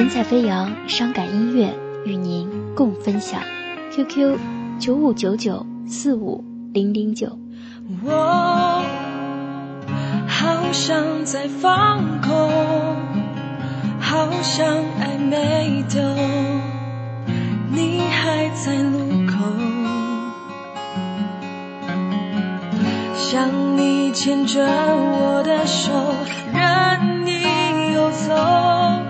神采飞扬，伤感音乐与您共分享。QQ 九五九九四五零零九。我好想再放空，好想爱没头，你还在路口，想你牵着我的手，任你游走。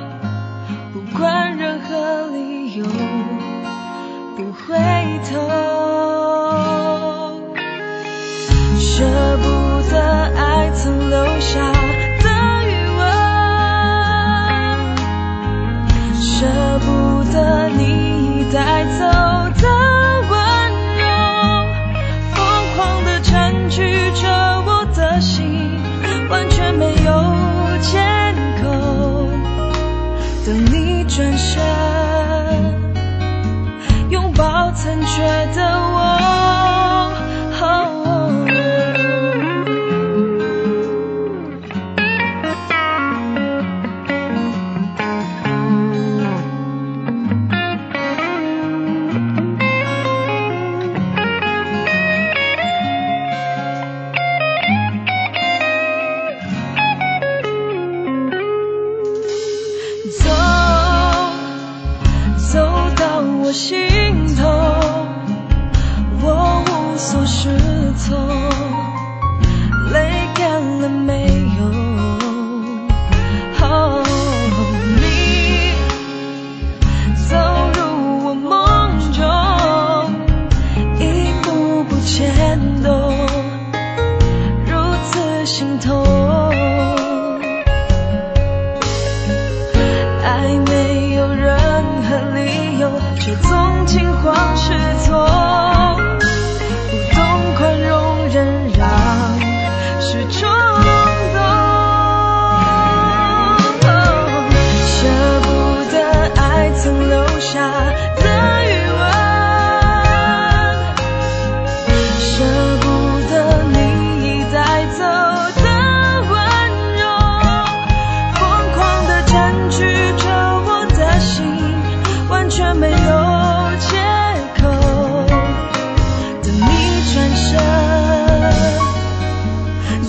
走走到我心头我无所适从。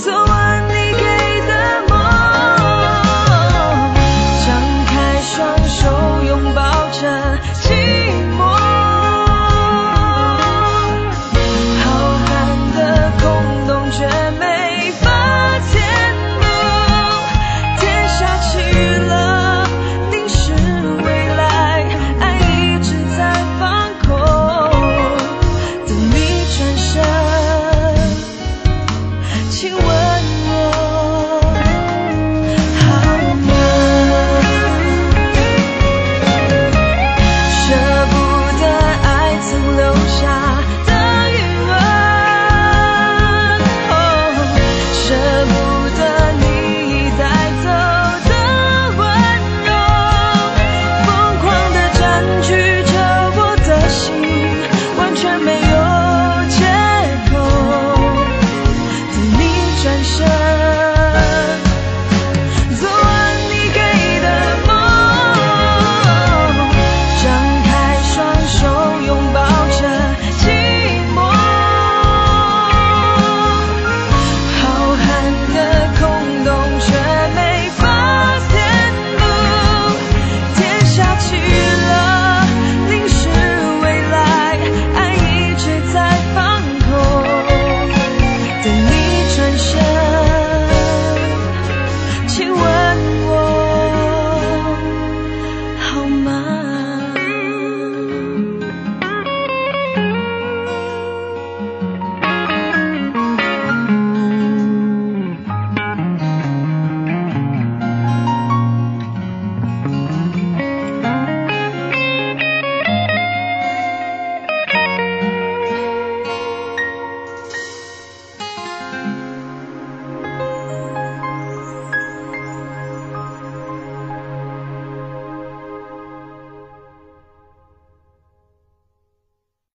so